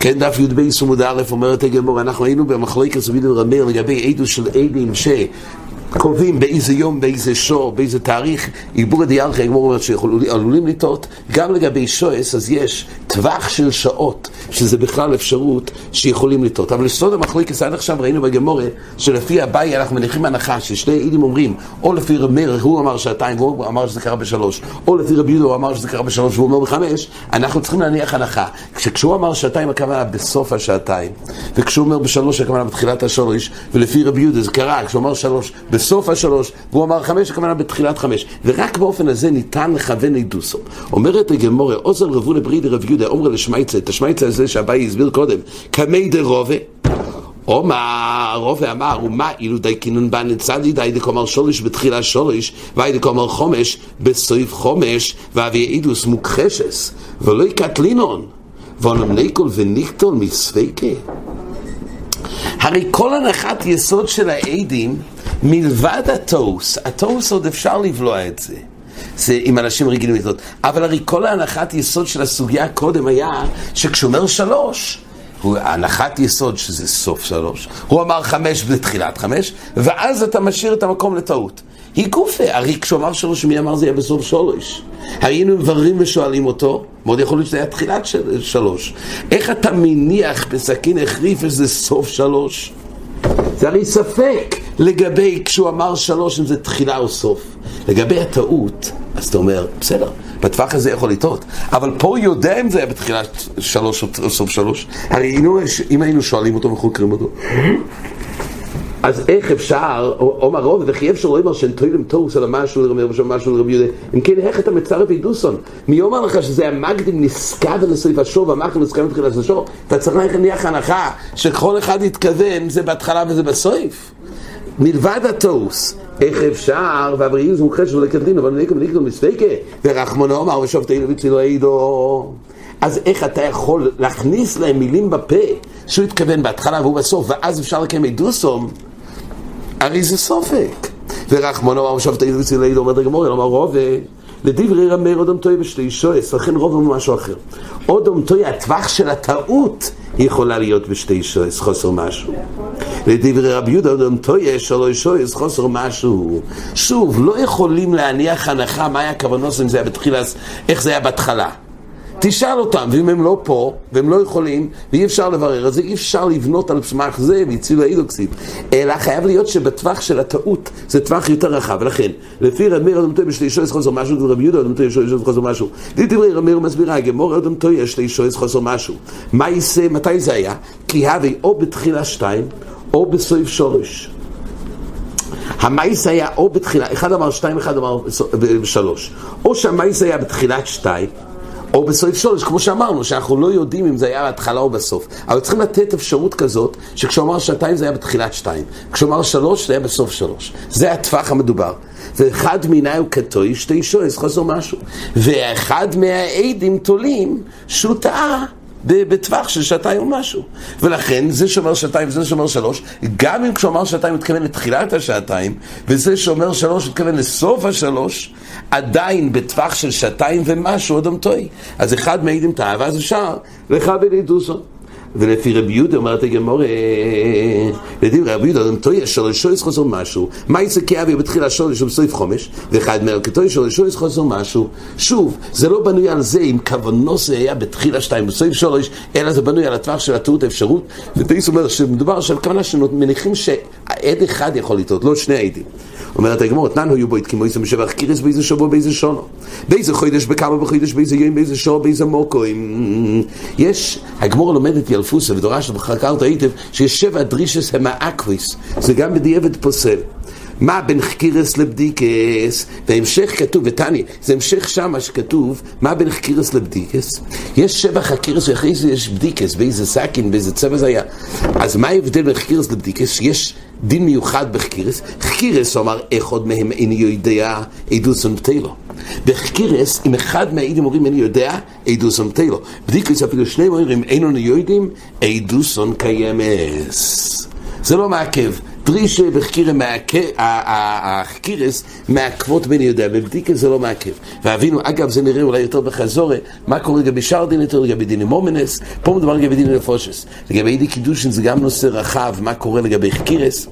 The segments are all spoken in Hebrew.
כן, דף י"ב עמוד א' אומרת הגמור, אנחנו היינו במחלקת סביב רמר לגבי עדות של עדים ש... קובעים באיזה יום, באיזה שור, באיזה תאריך, עיבור הדיארכי, הגמור אומרת שעלולים לטעות, גם לגבי שועס, אז יש טווח של שעות, שזה בכלל אפשרות שיכולים לטעות. אבל לסוד המחלוקת, עד עכשיו ראינו בגמורה, שלפי אביי אנחנו מניחים הנחה ששני עידים אומרים, או לפי רמר, הוא אמר שעתיים, והוא אמר שזה קרה בשלוש, או לפי רבי יהודה, הוא אמר שזה קרה בשלוש, והוא אומר בחמש, אנחנו צריכים להניח הנחה. כשהוא אמר שעתיים, הכוונה בסוף השעתיים, וכשהוא אומר בשלוש, הכוונה בתחילת השלוש, ולפי רבי יהודה זה קרה, כשהוא אמר שלוש, בסוף השלוש, והוא אמר חמש, הכוונה בתחילת חמש. ורק באופן הזה ניתן לכוון עדוסו. אומרת הגמורה, עוזר רבו לברי דרב יהודה, אומרה לשמייצה, את השמייצה הזה שאביי הסביר קודם, קמי דרובה. אומר, רובה אמר, ומה אילו די כינון בא נצדי די דקומר שולש בתחילה שולש, ואי דקומר חומש בסויף חומש, ואבי עדוס מוכחשס, ולא יקטלינון, ואונם ניקול וניקטול מסוויקה. הרי כל הנחת יסוד של העדים מלבד הטוס, הטוס עוד אפשר לבלוע את זה. זה עם אנשים רגילים לטעות. אבל הרי כל ההנחת יסוד של הסוגיה קודם היה שכשהוא אומר שלוש, הוא הנחת יסוד שזה סוף שלוש, הוא אמר חמש בתחילת חמש, ואז אתה משאיר את המקום לטעות. היא גופה, הרי כשהוא אמר שלוש, מי אמר זה יהיה בסוף שלוש? היינו מבררים ושואלים אותו, מאוד יכול להיות שזה היה תחילת של, שלוש. איך אתה מניח בסכין החריף איזה סוף שלוש? זה הרי ספק לגבי כשהוא אמר שלוש אם זה תחילה או סוף. לגבי הטעות, אז אתה אומר, בסדר, בטווח הזה יכול לטעות. אבל פה הוא יודע אם זה היה בתחילת שלוש או סוף שלוש. הרי אם היינו שואלים אותו וחוקרים אותו, אז איך אפשר, אומר רוב, וכי אפשר אמר שאין תוילם תוס אלא משהו לרמר ושם משהו לרבי יהודה, אם כן איך אתה מצרף עדוסון? מי אומר לך שזה המקדים נשגב לסעיף השור והמקדים נשגב לתחילת השור? אתה צריך להניח הנחה שכל אחד יתכוון זה בהתחלה וזה בסעיף. מלבד התוס, איך אפשר, והבריאים זה מוכחש אבל נקום נקום מספיקה, ורחמונו אמר ושופטנו בצילו עידו. אז איך אתה יכול להכניס להם מילים בפה שהוא התכוון בהתחלה והוא בסוף, ואז אפשר לקיים עדוסום? הרי זה סופק. ורחמונו אמר ושופטנו בצילו עידו, אומר דגמור, אמר רובה. לדברי רמי עוד אמתוי בשתי שויס, לכן רוב הוא משהו אחר. עוד אמתוי, הטווח של הטעות יכולה להיות בשתי שויס, חוסר משהו. לדברי רבי יהודה עוד אמתוי, שלוש שויס, חוסר משהו. שוב, לא יכולים להניח הנחה מה היה הכוונות אם זה היה בתחילה, איך זה היה בהתחלה. תשאל אותם, ואם הם לא פה, והם לא יכולים, ואי אפשר לברר את זה, אי אפשר לבנות על סמך זה והצילו האידוקסים. אלא חייב להיות שבטווח של הטעות זה טווח יותר רחב, ולכן, לפי רמיר אדם טועה בשלי שויס חוסר משהו, ורבי יהודה אדם טועה בשלי שויס חוסר משהו. דברי רמיר מסבירה, גמור אדם טועה בשלי שויס חוסר משהו. מה יישא, מתי זה היה? כי הווה או בתחילה שתיים, או בסוף שורש. המאיס היה או בתחילה, אחד אמר שתיים, אחד אמר שלוש. או שהמאיס היה בתחילת שתיים, או בסוף שורש, כמו שאמרנו, שאנחנו לא יודעים אם זה היה בהתחלה או בסוף. אבל צריכים לתת אפשרות כזאת, שכשהוא אמר שעתיים זה היה בתחילת שתיים. כשהוא אמר שלוש זה היה בסוף שלוש. זה הטווח המדובר. ואחד מיני הוא כתוי, שתי שויס, חוסר משהו. ואחד מהעדים תולים שהוא טעה. בטווח של שעתיים או משהו. ולכן, זה שאומר שעתיים וזה שאומר שלוש, גם אם כשאומר שעתיים מתכוון לתחילת השעתיים, וזה שאומר שלוש מתכוון לסוף השלוש, עדיין בטווח של שעתיים ומשהו אדם טועה. אז אחד מעידים טעה, ואז אפשר לכבד את דוסו. ולפי רבי יהודה אומרת הגמור, לדברי רבי יהודה, טויה שורש חוזר משהו, מה יצא כאבי בתחילה שורש ובסוף חומש, ואחד אומר כטויה שורש חוזר משהו, שוב, זה לא בנוי על זה אם כוונו זה היה בתחילה שתיים בסוף שורש, אלא זה בנוי על הטווח של הטעות האפשרות, וטייס אומר שמדובר עכשיו כוונה שמניחים שעד אחד יכול לטעות, לא שני העדים. אומרת הגמור, אתנן היו בו כמו איזה משבח קירס באיזה שבוע באיזה שונו. באיזה חודש, בכמה בחודש, באיזה יום, באיזה שור, באיזה מוקו. יש, הגמור לומדת ילפוסה ודורשת בחקרת היטב שיש שבע דרישס הם האקוויס. זה גם בדיעבד פוסל. מה בין חקירס לבדיקס? בהמשך כתוב, ותני, זה המשך שמה שכתוב, מה בין חקירס לבדיקס? יש שבע חקירס ואחרי זה יש בדיקס, באיזה סכין, באיזה צבע זה היה. אז מה ההבדל בין חקירס לבדיקס? יש דין מיוחד בחקירס. חקירס אומר, איך עוד מהם איני יודע עדוס ונפתלו. בחקירות, אם אחד מהעידים אומרים איני יודע, עדותן בטלה. בדיקות אפילו שני אומרים, אין אנו יודעים, עדותן קיימת. זה לא מעכב. דרישה והחקירות מעכבות באיני יודע, ובדיקה זה לא מעכב. ואבינו, אגב, זה נראה אולי יותר בחזרה, מה קורה לגבי שאר דין יותר, לגבי דיני ממונות, פה מדובר לגבי דיני נפשות. לגבי עדי קידושין זה גם נושא רחב, מה קורה לגבי חקירות.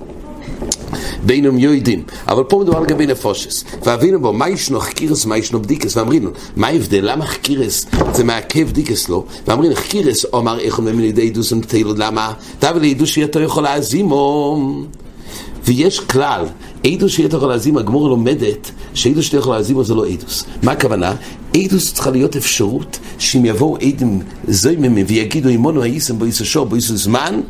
בינם יוידים, אבל פה מדובר לגבי נפושס. ואבינו בו, מה ישנו חקירס, מה ישנו בדיקס, ואמרינו, מה ההבדל, למה חקירס זה מעכב דיקס לו? ואמרינו, חקירס אומר איך אומרים לידי עדוס ונטלו, למה? תאווה לידוס שיתו יכול להזימו. ויש כלל, עדוס שיתו יכול להזימו, הגמור לומדת שעדוס שיתו יכול להזימו זה לא עדוס. מה הכוונה? עדוס צריכה להיות אפשרות שאם יבואו עדים זויממים ויגידו אימונו האיסם בו יסשור בו יסו זמן,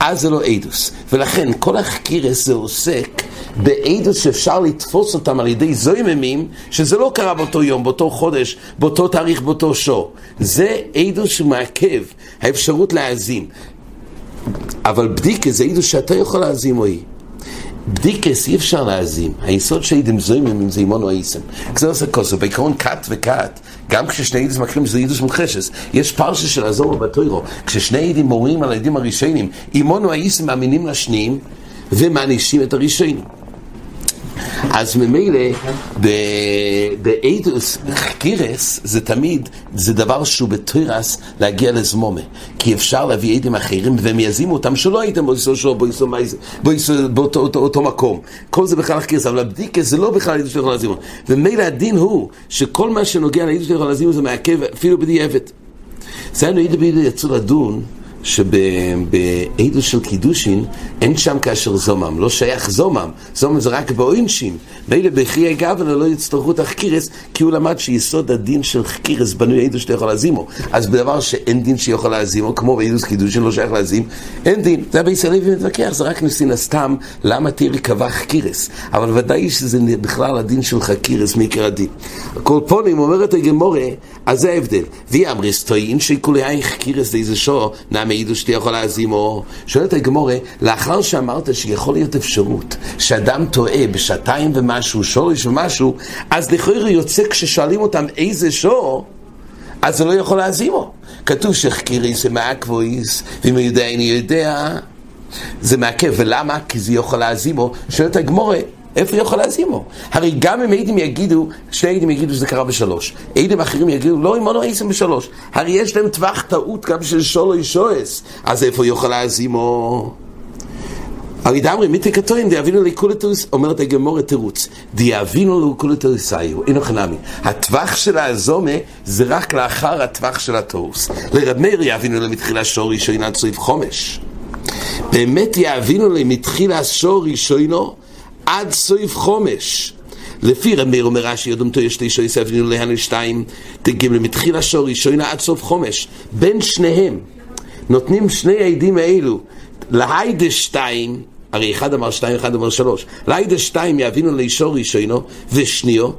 אז זה לא עדוס. ולכן כל החקירס זה עוסק בעדוס שאפשר לתפוס אותם על ידי זויממים, שזה לא קרה באותו יום, באותו חודש, באותו תאריך, באותו שור. זה עדוס שמעכב האפשרות להאזין. אבל בדיקה זה עדוס שאתה יכול להאזין או היא. בדיקס אי אפשר להאזים, היסוד שהייתם זוימים אם זה או איסם. זה עושה כוסו, בעיקרון כת וכת, גם כששני עדים מקרים זה עידוס מוחשס. יש פרשה של הזורו בתוירו, כששני עדים מורים על העדים הראשונים, או האיסם מאמינים לשניים ומענישים את הראשונים. אז ממילא באידוס חקירס זה תמיד, זה דבר שהוא בתוירס להגיע לזמומה. כי אפשר להביא עדים אחרים והם יזימו אותם שלא הייתם באיסו שור, באיסו באותו מקום. כל זה בכלל חקירס, אבל הבדיקה זה לא בכלל עדוס שיכול להזימו. ומילא הדין הוא שכל מה שנוגע לעדוס שיכול להזימו זה מעכב אפילו בדיעבד. זה היינו עדו בעדו יצאו לדון שבעדו של קידושין אין שם כאשר זומם, לא שייך זומם, זומם זה רק בעונשין. מילא בחיי גוון לא יצטרכו את החקירס, כי הוא למד שיסוד הדין של חקירס בנוי עדו שאתה יכול להזימו. אז בדבר שאין דין שיכול להזימו, כמו בעדו קידושין לא שייך להזים, אין דין. זה בישראל מתווכח, זה רק נסין הסתם, למה תראי קבע חקירס. אבל ודאי שזה בכלל הדין של חקירס מעיקר הדין. כל פונים אומרת הגמורה, אז זה ההבדל. והיא אמריס טועים שכולי חקירס איזה שור, נעמי העידו שאתה יכול להזימו. שואלת הגמורה, לאחר שאמרת שיכול להיות אפשרות שאדם טועה בשעתיים ומשהו, שורש ומשהו, אז לכאורה יוצא כששואלים אותם איזה שור, אז זה לא יכול להזימו. כתוב שחקירי זה מעכבויס, ואם יודע איני יודע, זה מעכב. ולמה? כי זה יכול להזימו. שואלת הגמורה, איפה יכול להזימו? הרי גם אם עדים יגידו, שני עדים יגידו שזה קרה בשלוש, עדים אחרים יגידו, לא, אם לא עיסם בשלוש. הרי יש להם טווח טעות גם של שולו שועס, אז איפה יכול להזימו? הרי דאמרי מיתי קטוין דיאבינו לקולטוס, אומרת הגמור תירוץ, דיאבינו לקולטוס היו, אינו חנמי. הטווח של הזומה זה רק לאחר הטווח של התוס. לרב מאיר יאבינו למתחילה שור ראשון עד חומש. באמת יאבינו למתחילה שור ראשונו עד סעיף חומש. לפי רמיר אומר רש"י, תו יש תשע יסף נינו להנו שתיים, תגיב למתחיל השור ראשונה עד סוף חומש. בין שניהם נותנים שני העדים האלו להיידה שתיים, הרי אחד אמר שתיים, אחד אמר שלוש. להיידה שתיים יבינו לישור ראשונו ושניו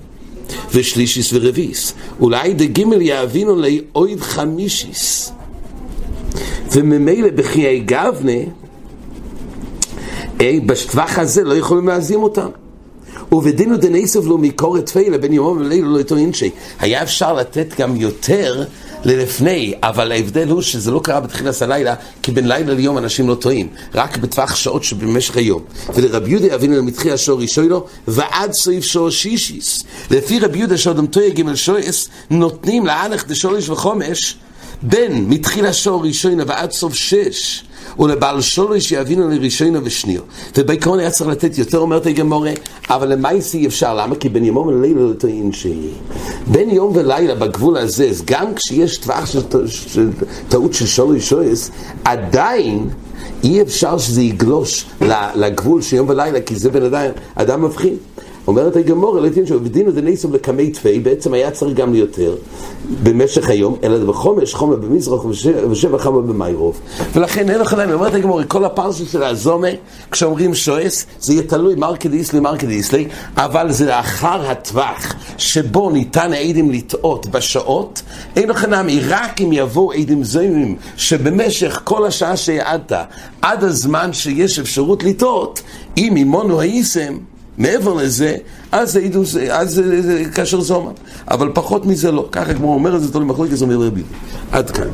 ושלישיס ורביס. ולהיידה גימל יבינו לאויד חמישיס. וממילא בחיי גבנה בטווח הזה לא יכולים להזים אותם. ובדינו דנייסוף לו מקור תפילה בין יומם ולילה לא איתו אינשי. היה אפשר לתת גם יותר ללפני, אבל ההבדל הוא שזה לא קרה בתחילת הלילה, כי בין לילה ליום אנשים לא טועים, רק בטווח שעות שבמשך היום. ולרבי יהודה אבינו למתחי השור ראשון לו, ועד סעיף שור שישיס. לפי רבי יהודה שאודם טועה ג' שויס, נותנים לאנך דשורש וחומש, בין מתחיל השור ראשון ועד סוף שש. ולבעל שורש יבינו לראשינו ושניו. ובעיקרון היה צריך לתת יותר, אומרת הגמורה, אבל למעשי אפשר, למה? כי בין יום ולילה לא טועין שהיא. בין יום ולילה בגבול הזה, גם כשיש טווח של, של טעות של שורש שורש, עדיין אי אפשר שזה יגלוש לגבול של יום ולילה, כי זה בן אדם, אדם מבחין. אומרת הגמור, אלא תנשו, ודינו דניסום לקמי תפי, בעצם היה צריך גם ליותר במשך היום, אלא בחומש, חומר במזרח ושבע חומר במיירוב. ולכן אין להם, אומרת הגמור, כל הפרסה של הזומה, כשאומרים שואס, זה יהיה תלוי מרקד איסלי, מרקד איסלי, אבל זה לאחר הטווח שבו ניתן העדים לטעות בשעות, אין לך נמי, רק אם יבואו עדים זוימים, שבמשך כל השעה שיעדת, עד הזמן שיש אפשרות לטעות, אם אימונו האיסם, מעבר לזה, אז זה עידוס, אז זה כאשר זומם. אבל פחות מזה לא. ככה כמו אומר את זה תולי מחלוקת, זה אומר רבי. עד כאן.